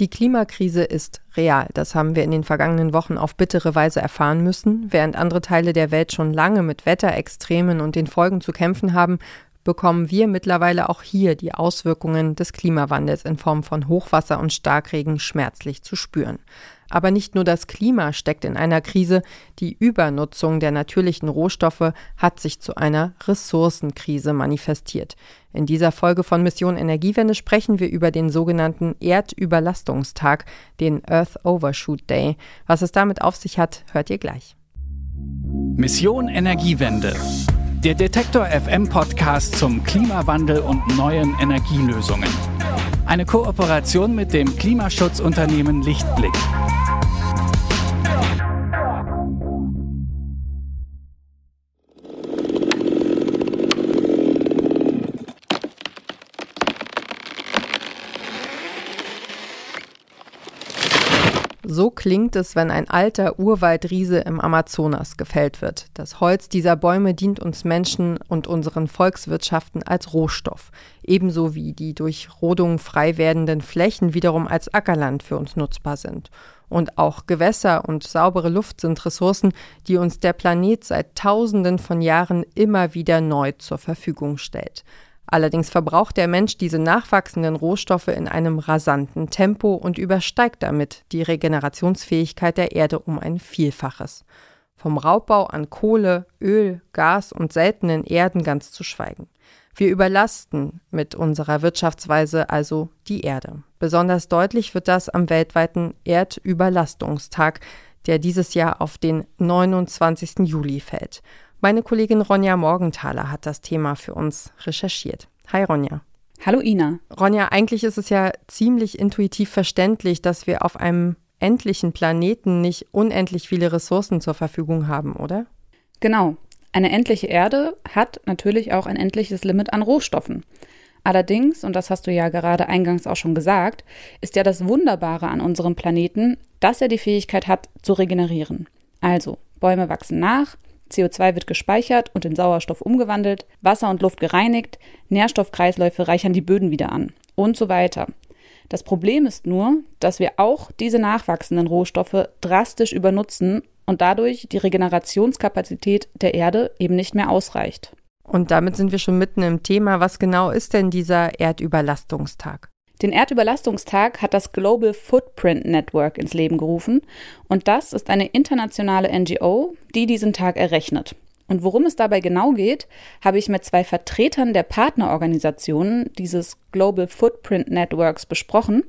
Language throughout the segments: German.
Die Klimakrise ist real. Das haben wir in den vergangenen Wochen auf bittere Weise erfahren müssen. Während andere Teile der Welt schon lange mit Wetterextremen und den Folgen zu kämpfen haben, bekommen wir mittlerweile auch hier die Auswirkungen des Klimawandels in Form von Hochwasser und Starkregen schmerzlich zu spüren. Aber nicht nur das Klima steckt in einer Krise, die Übernutzung der natürlichen Rohstoffe hat sich zu einer Ressourcenkrise manifestiert. In dieser Folge von Mission Energiewende sprechen wir über den sogenannten Erdüberlastungstag, den Earth Overshoot Day. Was es damit auf sich hat, hört ihr gleich. Mission Energiewende. Der Detektor FM Podcast zum Klimawandel und neuen Energielösungen. Eine Kooperation mit dem Klimaschutzunternehmen Lichtblick. Klingt es, wenn ein alter Urwaldriese im Amazonas gefällt wird. Das Holz dieser Bäume dient uns Menschen und unseren Volkswirtschaften als Rohstoff, ebenso wie die durch Rodung frei werdenden Flächen wiederum als Ackerland für uns nutzbar sind. Und auch Gewässer und saubere Luft sind Ressourcen, die uns der Planet seit Tausenden von Jahren immer wieder neu zur Verfügung stellt. Allerdings verbraucht der Mensch diese nachwachsenden Rohstoffe in einem rasanten Tempo und übersteigt damit die Regenerationsfähigkeit der Erde um ein Vielfaches. Vom Raubbau an Kohle, Öl, Gas und seltenen Erden ganz zu schweigen. Wir überlasten mit unserer Wirtschaftsweise also die Erde. Besonders deutlich wird das am weltweiten Erdüberlastungstag, der dieses Jahr auf den 29. Juli fällt. Meine Kollegin Ronja Morgenthaler hat das Thema für uns recherchiert. Hi Ronja. Hallo Ina. Ronja, eigentlich ist es ja ziemlich intuitiv verständlich, dass wir auf einem endlichen Planeten nicht unendlich viele Ressourcen zur Verfügung haben, oder? Genau. Eine endliche Erde hat natürlich auch ein endliches Limit an Rohstoffen. Allerdings, und das hast du ja gerade eingangs auch schon gesagt, ist ja das Wunderbare an unserem Planeten, dass er die Fähigkeit hat zu regenerieren. Also, Bäume wachsen nach, CO2 wird gespeichert und in Sauerstoff umgewandelt, Wasser und Luft gereinigt, Nährstoffkreisläufe reichern die Böden wieder an und so weiter. Das Problem ist nur, dass wir auch diese nachwachsenden Rohstoffe drastisch übernutzen und dadurch die Regenerationskapazität der Erde eben nicht mehr ausreicht. Und damit sind wir schon mitten im Thema. Was genau ist denn dieser Erdüberlastungstag? Den Erdüberlastungstag hat das Global Footprint Network ins Leben gerufen und das ist eine internationale NGO, die diesen Tag errechnet. Und worum es dabei genau geht, habe ich mit zwei Vertretern der Partnerorganisationen dieses Global Footprint Networks besprochen.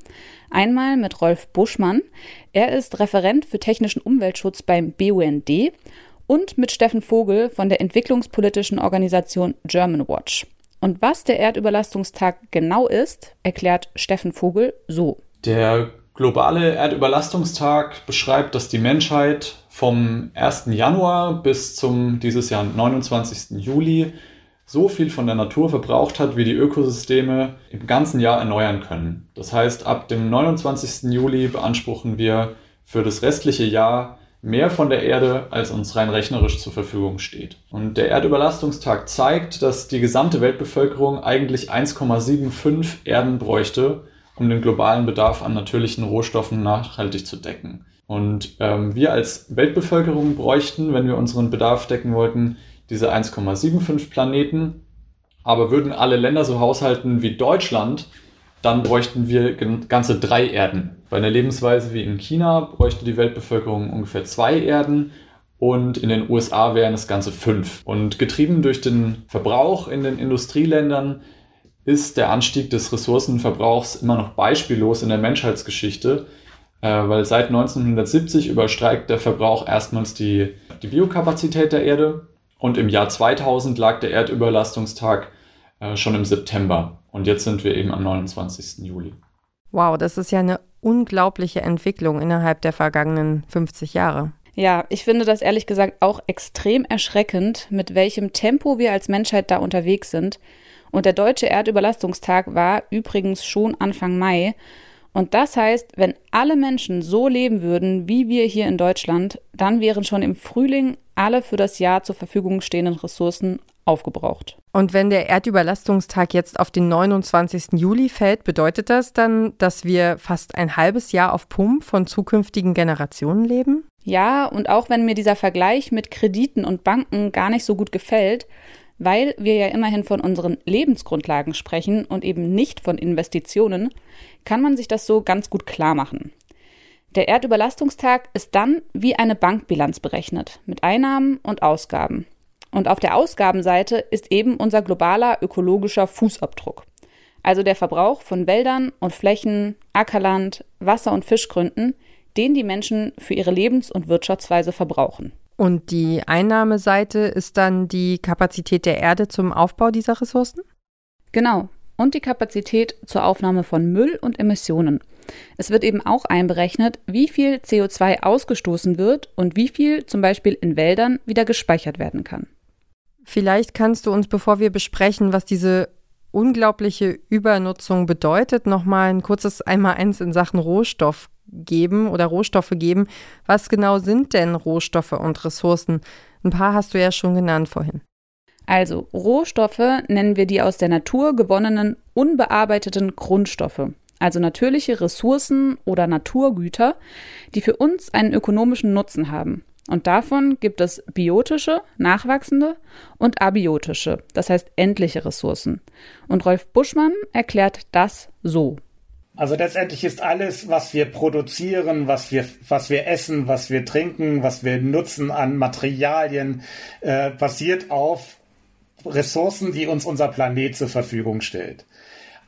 Einmal mit Rolf Buschmann, er ist Referent für technischen Umweltschutz beim BUND und mit Steffen Vogel von der entwicklungspolitischen Organisation German Watch. Und was der Erdüberlastungstag genau ist, erklärt Steffen Vogel so. Der globale Erdüberlastungstag beschreibt, dass die Menschheit vom 1. Januar bis zum dieses Jahr 29. Juli so viel von der Natur verbraucht hat, wie die Ökosysteme im ganzen Jahr erneuern können. Das heißt, ab dem 29. Juli beanspruchen wir für das restliche Jahr mehr von der Erde, als uns rein rechnerisch zur Verfügung steht. Und der Erdüberlastungstag zeigt, dass die gesamte Weltbevölkerung eigentlich 1,75 Erden bräuchte, um den globalen Bedarf an natürlichen Rohstoffen nachhaltig zu decken. Und ähm, wir als Weltbevölkerung bräuchten, wenn wir unseren Bedarf decken wollten, diese 1,75 Planeten. Aber würden alle Länder so haushalten wie Deutschland, dann bräuchten wir ganze drei Erden. Bei einer Lebensweise wie in China bräuchte die Weltbevölkerung ungefähr zwei Erden und in den USA wären es ganze fünf. Und getrieben durch den Verbrauch in den Industrieländern ist der Anstieg des Ressourcenverbrauchs immer noch beispiellos in der Menschheitsgeschichte, äh, weil seit 1970 überstreikt der Verbrauch erstmals die, die Biokapazität der Erde und im Jahr 2000 lag der Erdüberlastungstag äh, schon im September. Und jetzt sind wir eben am 29. Juli. Wow, das ist ja eine unglaubliche Entwicklung innerhalb der vergangenen 50 Jahre. Ja, ich finde das ehrlich gesagt auch extrem erschreckend, mit welchem Tempo wir als Menschheit da unterwegs sind. Und der deutsche Erdüberlastungstag war übrigens schon Anfang Mai. Und das heißt, wenn alle Menschen so leben würden wie wir hier in Deutschland, dann wären schon im Frühling alle für das Jahr zur Verfügung stehenden Ressourcen aufgebraucht. Und wenn der Erdüberlastungstag jetzt auf den 29. Juli fällt, bedeutet das dann, dass wir fast ein halbes Jahr auf Pump von zukünftigen Generationen leben? Ja, und auch wenn mir dieser Vergleich mit Krediten und Banken gar nicht so gut gefällt, weil wir ja immerhin von unseren Lebensgrundlagen sprechen und eben nicht von Investitionen, kann man sich das so ganz gut klar machen. Der Erdüberlastungstag ist dann wie eine Bankbilanz berechnet, mit Einnahmen und Ausgaben. Und auf der Ausgabenseite ist eben unser globaler ökologischer Fußabdruck. Also der Verbrauch von Wäldern und Flächen, Ackerland, Wasser- und Fischgründen, den die Menschen für ihre Lebens- und Wirtschaftsweise verbrauchen. Und die Einnahmeseite ist dann die Kapazität der Erde zum Aufbau dieser Ressourcen? Genau. Und die Kapazität zur Aufnahme von Müll und Emissionen. Es wird eben auch einberechnet, wie viel CO2 ausgestoßen wird und wie viel zum Beispiel in Wäldern wieder gespeichert werden kann. Vielleicht kannst du uns, bevor wir besprechen, was diese unglaubliche Übernutzung bedeutet, noch mal ein kurzes Einmaleins in Sachen Rohstoff geben oder Rohstoffe geben. Was genau sind denn Rohstoffe und Ressourcen? Ein paar hast du ja schon genannt vorhin. Also Rohstoffe nennen wir die aus der Natur gewonnenen unbearbeiteten Grundstoffe, also natürliche Ressourcen oder Naturgüter, die für uns einen ökonomischen Nutzen haben. Und davon gibt es biotische, nachwachsende und abiotische, das heißt endliche Ressourcen. Und Rolf Buschmann erklärt das so. Also letztendlich ist alles, was wir produzieren, was wir, was wir essen, was wir trinken, was wir nutzen an Materialien, äh, basiert auf Ressourcen, die uns unser Planet zur Verfügung stellt.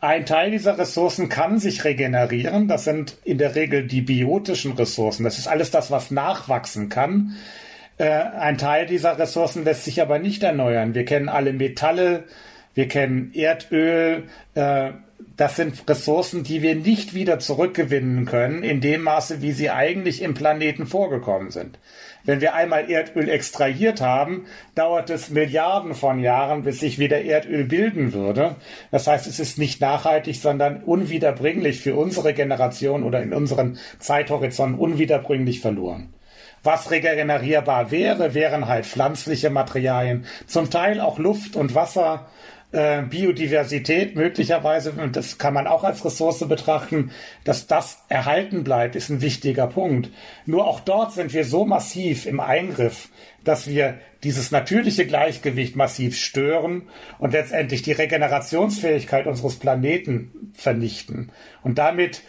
Ein Teil dieser Ressourcen kann sich regenerieren. Das sind in der Regel die biotischen Ressourcen. Das ist alles das, was nachwachsen kann. Äh, ein Teil dieser Ressourcen lässt sich aber nicht erneuern. Wir kennen alle Metalle, wir kennen Erdöl. Äh, das sind Ressourcen, die wir nicht wieder zurückgewinnen können, in dem Maße, wie sie eigentlich im Planeten vorgekommen sind. Wenn wir einmal Erdöl extrahiert haben, dauert es Milliarden von Jahren, bis sich wieder Erdöl bilden würde. Das heißt, es ist nicht nachhaltig, sondern unwiederbringlich für unsere Generation oder in unseren Zeithorizonten unwiederbringlich verloren. Was regenerierbar wäre, wären halt pflanzliche Materialien, zum Teil auch Luft und Wasser, äh, Biodiversität möglicherweise, und das kann man auch als Ressource betrachten, dass das erhalten bleibt, ist ein wichtiger Punkt. Nur auch dort sind wir so massiv im Eingriff, dass wir dieses natürliche Gleichgewicht massiv stören und letztendlich die Regenerationsfähigkeit unseres Planeten vernichten. Und damit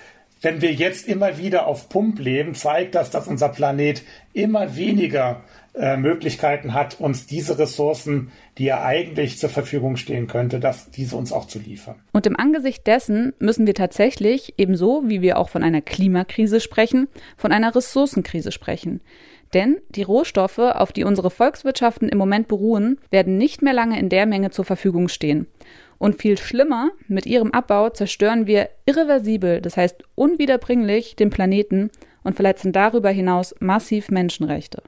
wenn wir jetzt immer wieder auf Pump leben, zeigt das, dass unser Planet immer weniger äh, Möglichkeiten hat, uns diese Ressourcen, die ja eigentlich zur Verfügung stehen könnte, dass diese uns auch zu liefern. Und im Angesicht dessen müssen wir tatsächlich, ebenso wie wir auch von einer Klimakrise sprechen, von einer Ressourcenkrise sprechen. Denn die Rohstoffe, auf die unsere Volkswirtschaften im Moment beruhen, werden nicht mehr lange in der Menge zur Verfügung stehen. Und viel schlimmer, mit ihrem Abbau zerstören wir irreversibel, das heißt unwiederbringlich, den Planeten und verletzen darüber hinaus massiv Menschenrechte.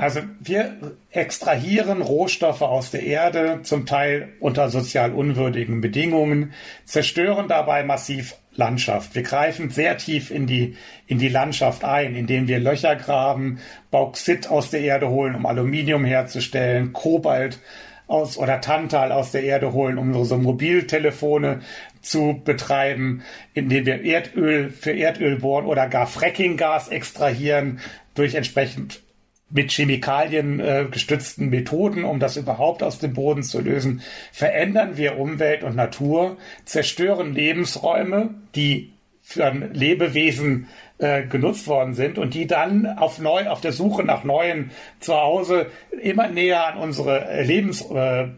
Also wir extrahieren Rohstoffe aus der Erde, zum Teil unter sozial unwürdigen Bedingungen, zerstören dabei massiv Landschaft. Wir greifen sehr tief in die, in die Landschaft ein, indem wir Löcher graben, Bauxit aus der Erde holen, um Aluminium herzustellen, Kobalt aus oder Tantal aus der Erde holen, um unsere Mobiltelefone zu betreiben, indem wir Erdöl für Erdöl bohren oder gar Frackinggas extrahieren durch entsprechend mit Chemikalien äh, gestützten Methoden, um das überhaupt aus dem Boden zu lösen, verändern wir Umwelt und Natur, zerstören Lebensräume, die für ein Lebewesen äh, genutzt worden sind und die dann auf neu auf der Suche nach neuen Zuhause immer näher an unsere Lebensräume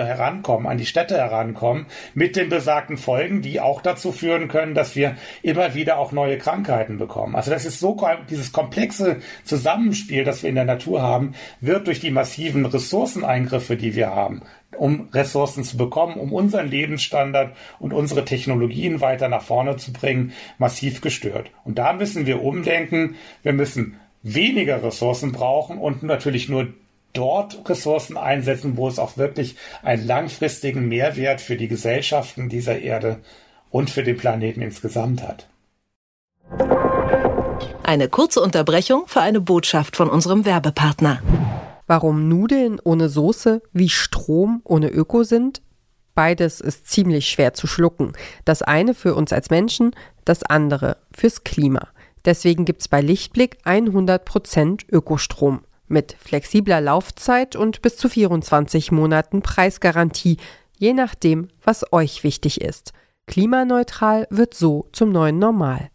äh, äh, herankommen, an die Städte herankommen, mit den besagten Folgen, die auch dazu führen können, dass wir immer wieder auch neue Krankheiten bekommen. Also das ist so dieses komplexe Zusammenspiel, das wir in der Natur haben, wird durch die massiven Ressourceneingriffe, die wir haben, um Ressourcen zu bekommen, um unseren Lebensstandard und unsere Technologien weiter nach vorne zu bringen, massiv gestört. Und da müssen wir umdenken. Wir müssen weniger Ressourcen brauchen und natürlich nur dort Ressourcen einsetzen, wo es auch wirklich einen langfristigen Mehrwert für die Gesellschaften dieser Erde und für den Planeten insgesamt hat. Eine kurze Unterbrechung für eine Botschaft von unserem Werbepartner. Warum Nudeln ohne Soße wie Strom ohne Öko sind? Beides ist ziemlich schwer zu schlucken. Das eine für uns als Menschen, das andere fürs Klima. Deswegen gibt es bei Lichtblick 100% Ökostrom mit flexibler Laufzeit und bis zu 24 Monaten Preisgarantie, je nachdem, was euch wichtig ist. Klimaneutral wird so zum neuen Normal.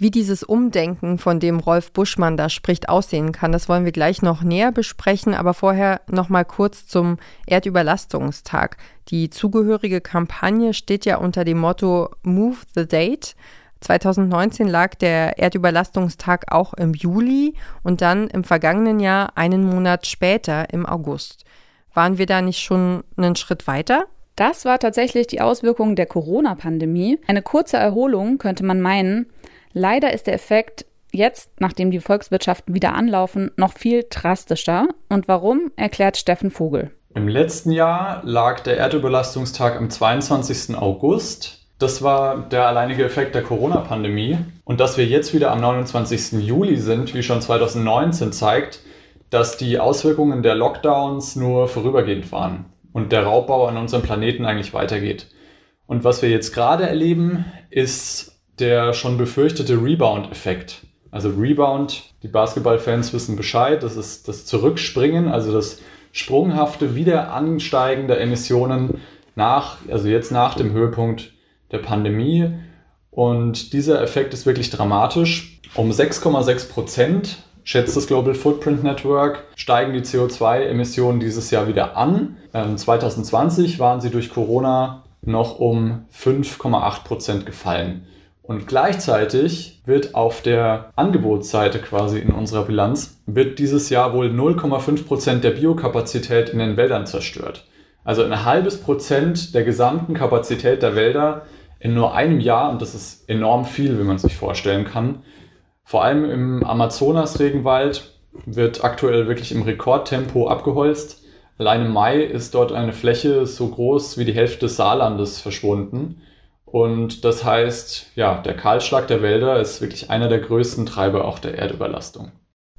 Wie dieses Umdenken, von dem Rolf Buschmann da spricht, aussehen kann, das wollen wir gleich noch näher besprechen, aber vorher noch mal kurz zum Erdüberlastungstag. Die zugehörige Kampagne steht ja unter dem Motto Move the Date. 2019 lag der Erdüberlastungstag auch im Juli und dann im vergangenen Jahr einen Monat später im August. Waren wir da nicht schon einen Schritt weiter? Das war tatsächlich die Auswirkung der Corona-Pandemie. Eine kurze Erholung könnte man meinen. Leider ist der Effekt jetzt, nachdem die Volkswirtschaften wieder anlaufen, noch viel drastischer. Und warum, erklärt Steffen Vogel. Im letzten Jahr lag der Erdüberlastungstag am 22. August. Das war der alleinige Effekt der Corona-Pandemie. Und dass wir jetzt wieder am 29. Juli sind, wie schon 2019 zeigt, dass die Auswirkungen der Lockdowns nur vorübergehend waren und der Raubbau an unserem Planeten eigentlich weitergeht. Und was wir jetzt gerade erleben, ist der schon befürchtete Rebound-Effekt. Also Rebound, die Basketballfans wissen Bescheid, das ist das Zurückspringen, also das sprunghafte Wiederansteigen der Emissionen nach, also jetzt nach dem Höhepunkt der Pandemie. Und dieser Effekt ist wirklich dramatisch. Um 6,6 Prozent schätzt das Global Footprint Network, steigen die CO2-Emissionen dieses Jahr wieder an. Ähm, 2020 waren sie durch Corona noch um 5,8 Prozent gefallen. Und gleichzeitig wird auf der Angebotsseite quasi in unserer Bilanz, wird dieses Jahr wohl 0,5 Prozent der Biokapazität in den Wäldern zerstört. Also ein halbes Prozent der gesamten Kapazität der Wälder in nur einem Jahr, und das ist enorm viel, wie man sich vorstellen kann, vor allem im Amazonas-Regenwald wird aktuell wirklich im Rekordtempo abgeholzt. Allein im Mai ist dort eine Fläche so groß wie die Hälfte des Saarlandes verschwunden. Und das heißt, ja, der Kahlschlag der Wälder ist wirklich einer der größten Treiber auch der Erdüberlastung.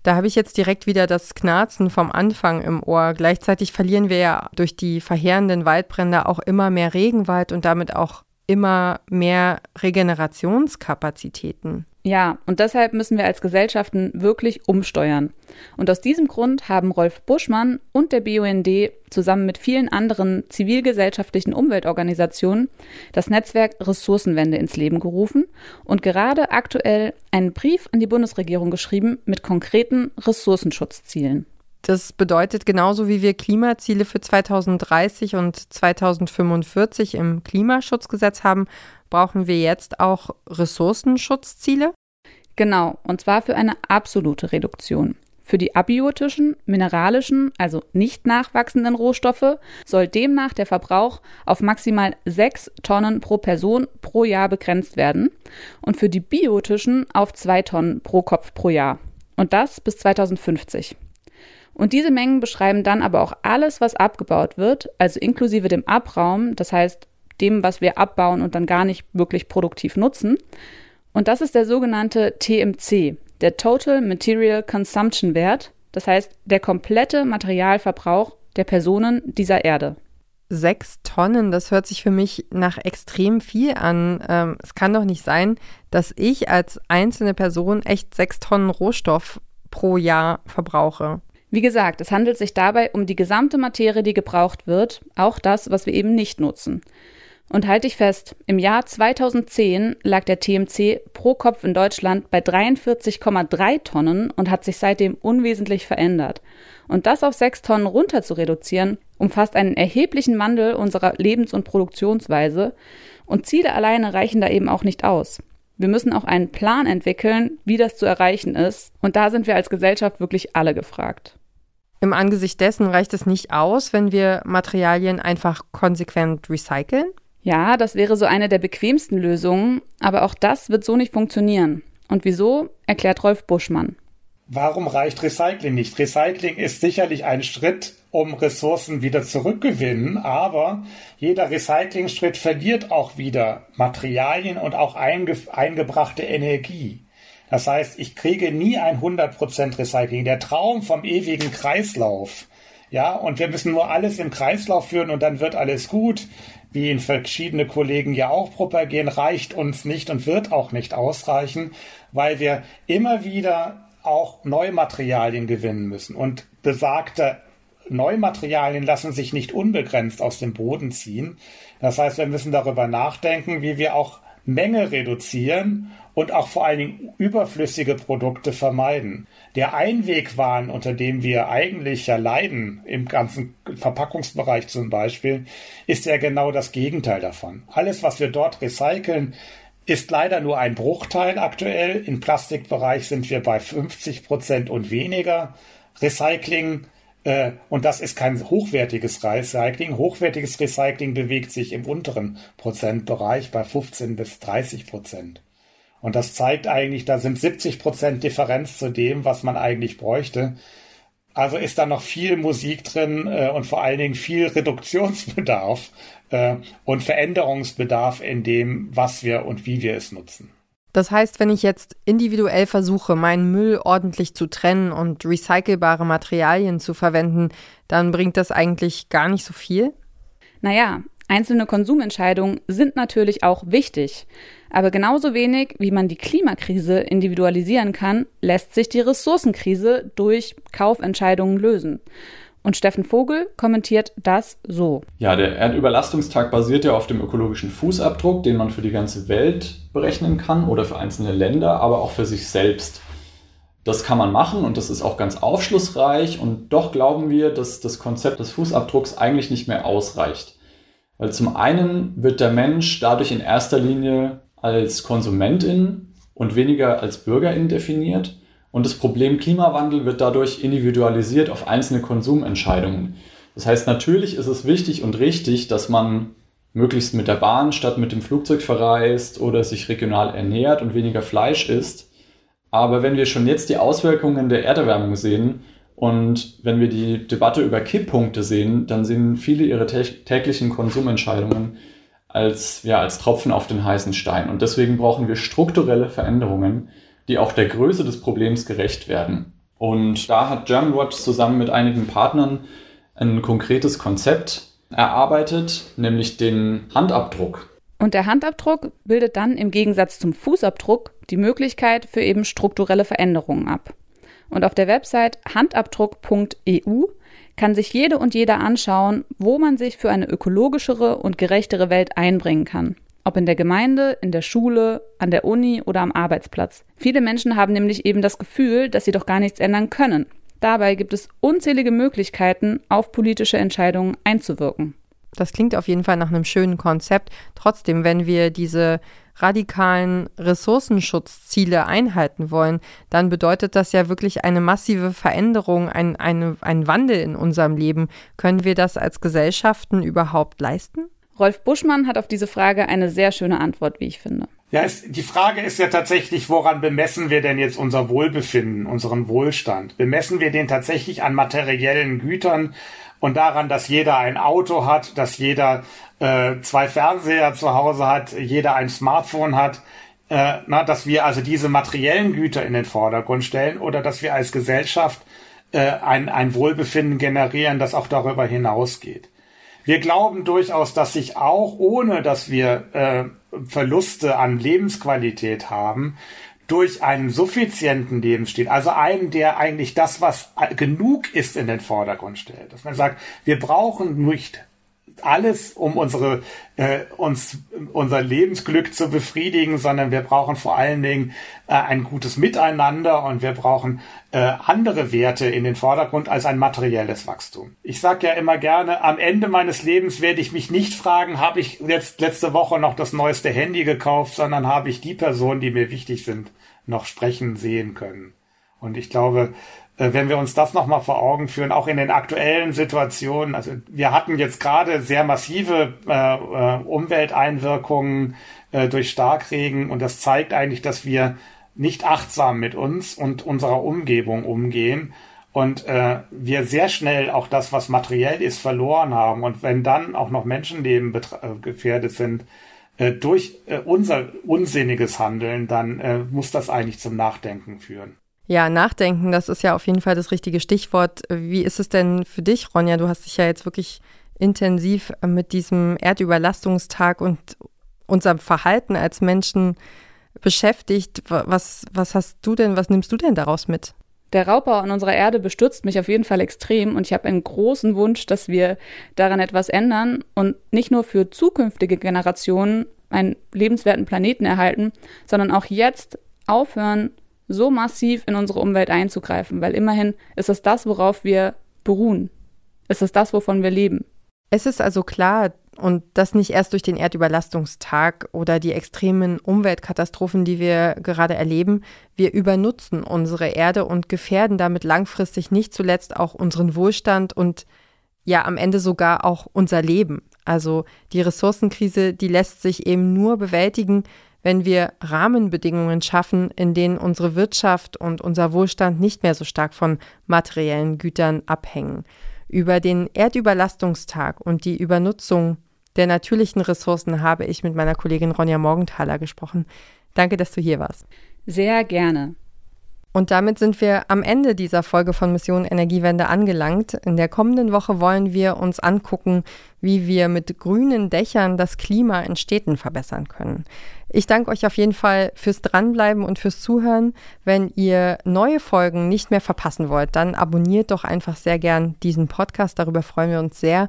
Da habe ich jetzt direkt wieder das Knarzen vom Anfang im Ohr. Gleichzeitig verlieren wir ja durch die verheerenden Waldbrände auch immer mehr Regenwald und damit auch immer mehr Regenerationskapazitäten. Ja, und deshalb müssen wir als Gesellschaften wirklich umsteuern. Und aus diesem Grund haben Rolf Buschmann und der BUND zusammen mit vielen anderen zivilgesellschaftlichen Umweltorganisationen das Netzwerk Ressourcenwende ins Leben gerufen und gerade aktuell einen Brief an die Bundesregierung geschrieben mit konkreten Ressourcenschutzzielen. Das bedeutet, genauso wie wir Klimaziele für 2030 und 2045 im Klimaschutzgesetz haben, brauchen wir jetzt auch Ressourcenschutzziele? Genau, und zwar für eine absolute Reduktion. Für die abiotischen, mineralischen, also nicht nachwachsenden Rohstoffe soll demnach der Verbrauch auf maximal sechs Tonnen pro Person pro Jahr begrenzt werden und für die biotischen auf zwei Tonnen pro Kopf pro Jahr. Und das bis 2050. Und diese Mengen beschreiben dann aber auch alles, was abgebaut wird, also inklusive dem Abraum, das heißt dem, was wir abbauen und dann gar nicht wirklich produktiv nutzen. Und das ist der sogenannte TMC, der Total Material Consumption Wert, das heißt der komplette Materialverbrauch der Personen dieser Erde. Sechs Tonnen, das hört sich für mich nach extrem viel an. Ähm, es kann doch nicht sein, dass ich als einzelne Person echt sechs Tonnen Rohstoff pro Jahr verbrauche. Wie gesagt, es handelt sich dabei um die gesamte Materie, die gebraucht wird, auch das, was wir eben nicht nutzen. Und halte ich fest, im Jahr 2010 lag der TMC pro Kopf in Deutschland bei 43,3 Tonnen und hat sich seitdem unwesentlich verändert. Und das auf 6 Tonnen runter zu reduzieren, umfasst einen erheblichen Wandel unserer Lebens- und Produktionsweise. Und Ziele alleine reichen da eben auch nicht aus. Wir müssen auch einen Plan entwickeln, wie das zu erreichen ist. Und da sind wir als Gesellschaft wirklich alle gefragt. Im Angesicht dessen reicht es nicht aus, wenn wir Materialien einfach konsequent recyceln? Ja, das wäre so eine der bequemsten Lösungen, aber auch das wird so nicht funktionieren. Und wieso, erklärt Rolf Buschmann. Warum reicht Recycling nicht? Recycling ist sicherlich ein Schritt, um Ressourcen wieder zurückgewinnen, aber jeder Recyclingschritt verliert auch wieder Materialien und auch einge eingebrachte Energie. Das heißt, ich kriege nie ein 100% Recycling. Der Traum vom ewigen Kreislauf. Ja, und wir müssen nur alles im Kreislauf führen und dann wird alles gut. Wie ihn verschiedene Kollegen ja auch propagieren, reicht uns nicht und wird auch nicht ausreichen, weil wir immer wieder auch neue Materialien gewinnen müssen. Und besagte Neumaterialien lassen sich nicht unbegrenzt aus dem Boden ziehen. Das heißt, wir müssen darüber nachdenken, wie wir auch Menge reduzieren und auch vor allen Dingen überflüssige Produkte vermeiden. Der Einwegwahn, unter dem wir eigentlich ja leiden, im ganzen Verpackungsbereich zum Beispiel, ist ja genau das Gegenteil davon. Alles, was wir dort recyceln, ist leider nur ein Bruchteil aktuell. Im Plastikbereich sind wir bei 50 Prozent und weniger. Recycling und das ist kein hochwertiges Recycling. Hochwertiges Recycling bewegt sich im unteren Prozentbereich bei 15 bis 30 Prozent. Und das zeigt eigentlich, da sind 70 Prozent Differenz zu dem, was man eigentlich bräuchte. Also ist da noch viel Musik drin äh, und vor allen Dingen viel Reduktionsbedarf äh, und Veränderungsbedarf in dem, was wir und wie wir es nutzen. Das heißt, wenn ich jetzt individuell versuche, meinen Müll ordentlich zu trennen und recycelbare Materialien zu verwenden, dann bringt das eigentlich gar nicht so viel? Naja, einzelne Konsumentscheidungen sind natürlich auch wichtig. Aber genauso wenig, wie man die Klimakrise individualisieren kann, lässt sich die Ressourcenkrise durch Kaufentscheidungen lösen. Und Steffen Vogel kommentiert das so. Ja, der Erdüberlastungstag basiert ja auf dem ökologischen Fußabdruck, den man für die ganze Welt berechnen kann oder für einzelne Länder, aber auch für sich selbst. Das kann man machen und das ist auch ganz aufschlussreich und doch glauben wir, dass das Konzept des Fußabdrucks eigentlich nicht mehr ausreicht. Weil zum einen wird der Mensch dadurch in erster Linie als Konsumentin und weniger als Bürgerin definiert und das Problem Klimawandel wird dadurch individualisiert auf einzelne Konsumentscheidungen. Das heißt, natürlich ist es wichtig und richtig, dass man möglichst mit der Bahn statt mit dem Flugzeug verreist oder sich regional ernährt und weniger Fleisch isst. Aber wenn wir schon jetzt die Auswirkungen der Erderwärmung sehen und wenn wir die Debatte über Kipppunkte sehen, dann sehen viele ihre täglichen Konsumentscheidungen als, ja, als Tropfen auf den heißen Stein. Und deswegen brauchen wir strukturelle Veränderungen, die auch der Größe des Problems gerecht werden. Und da hat Germanwatch zusammen mit einigen Partnern ein konkretes Konzept erarbeitet, nämlich den Handabdruck. Und der Handabdruck bildet dann im Gegensatz zum Fußabdruck die Möglichkeit für eben strukturelle Veränderungen ab. Und auf der Website handabdruck.eu kann sich jede und jeder anschauen, wo man sich für eine ökologischere und gerechtere Welt einbringen kann. Ob in der Gemeinde, in der Schule, an der Uni oder am Arbeitsplatz. Viele Menschen haben nämlich eben das Gefühl, dass sie doch gar nichts ändern können. Dabei gibt es unzählige Möglichkeiten, auf politische Entscheidungen einzuwirken. Das klingt auf jeden Fall nach einem schönen Konzept. Trotzdem, wenn wir diese radikalen Ressourcenschutzziele einhalten wollen, dann bedeutet das ja wirklich eine massive Veränderung, ein, eine, ein Wandel in unserem Leben. Können wir das als Gesellschaften überhaupt leisten? Rolf Buschmann hat auf diese Frage eine sehr schöne Antwort, wie ich finde. Ja, es, die Frage ist ja tatsächlich, woran bemessen wir denn jetzt unser Wohlbefinden, unseren Wohlstand? Bemessen wir den tatsächlich an materiellen Gütern und daran, dass jeder ein Auto hat, dass jeder äh, zwei Fernseher zu Hause hat, jeder ein Smartphone hat, äh, na, dass wir also diese materiellen Güter in den Vordergrund stellen oder dass wir als Gesellschaft äh, ein, ein Wohlbefinden generieren, das auch darüber hinausgeht. Wir glauben durchaus, dass sich auch ohne, dass wir äh, Verluste an Lebensqualität haben, durch einen suffizienten Lebensstil, also einen, der eigentlich das, was genug ist, in den Vordergrund stellt. Dass man sagt, wir brauchen nicht alles, um unsere, äh, uns, unser Lebensglück zu befriedigen, sondern wir brauchen vor allen Dingen äh, ein gutes Miteinander und wir brauchen äh, andere Werte in den Vordergrund als ein materielles Wachstum. Ich sage ja immer gerne, am Ende meines Lebens werde ich mich nicht fragen, habe ich jetzt letzte Woche noch das neueste Handy gekauft, sondern habe ich die Personen, die mir wichtig sind, noch sprechen sehen können. Und ich glaube, wenn wir uns das nochmal vor Augen führen, auch in den aktuellen Situationen, also wir hatten jetzt gerade sehr massive äh, äh, Umwelteinwirkungen äh, durch Starkregen und das zeigt eigentlich, dass wir nicht achtsam mit uns und unserer Umgebung umgehen und äh, wir sehr schnell auch das, was materiell ist, verloren haben und wenn dann auch noch Menschenleben äh, gefährdet sind, äh, durch äh, unser unsinniges Handeln, dann äh, muss das eigentlich zum Nachdenken führen. Ja, nachdenken, das ist ja auf jeden Fall das richtige Stichwort. Wie ist es denn für dich, Ronja? Du hast dich ja jetzt wirklich intensiv mit diesem Erdüberlastungstag und unserem Verhalten als Menschen beschäftigt. Was, was hast du denn, was nimmst du denn daraus mit? Der Raubbau an unserer Erde bestürzt mich auf jeden Fall extrem und ich habe einen großen Wunsch, dass wir daran etwas ändern und nicht nur für zukünftige Generationen einen lebenswerten Planeten erhalten, sondern auch jetzt aufhören, so massiv in unsere Umwelt einzugreifen, weil immerhin ist es das, worauf wir beruhen. Es ist das, wovon wir leben. Es ist also klar, und das nicht erst durch den Erdüberlastungstag oder die extremen Umweltkatastrophen, die wir gerade erleben. Wir übernutzen unsere Erde und gefährden damit langfristig nicht zuletzt auch unseren Wohlstand und ja am Ende sogar auch unser Leben. Also die Ressourcenkrise, die lässt sich eben nur bewältigen, wenn wir Rahmenbedingungen schaffen, in denen unsere Wirtschaft und unser Wohlstand nicht mehr so stark von materiellen Gütern abhängen. Über den Erdüberlastungstag und die Übernutzung der natürlichen Ressourcen habe ich mit meiner Kollegin Ronja Morgenthaler gesprochen. Danke, dass du hier warst. Sehr gerne. Und damit sind wir am Ende dieser Folge von Mission Energiewende angelangt. In der kommenden Woche wollen wir uns angucken, wie wir mit grünen Dächern das Klima in Städten verbessern können. Ich danke euch auf jeden Fall fürs Dranbleiben und fürs Zuhören. Wenn ihr neue Folgen nicht mehr verpassen wollt, dann abonniert doch einfach sehr gern diesen Podcast. Darüber freuen wir uns sehr.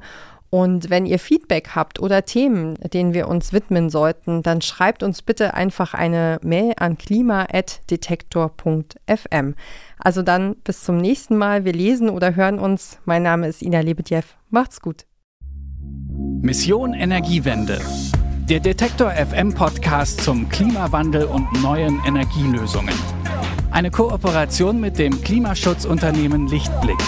Und wenn ihr Feedback habt oder Themen, denen wir uns widmen sollten, dann schreibt uns bitte einfach eine Mail an klima.detektor.fm. Also dann bis zum nächsten Mal. Wir lesen oder hören uns. Mein Name ist Ina Lebedjew. Macht's gut. Mission Energiewende. Der Detektor FM Podcast zum Klimawandel und neuen Energielösungen. Eine Kooperation mit dem Klimaschutzunternehmen Lichtblick.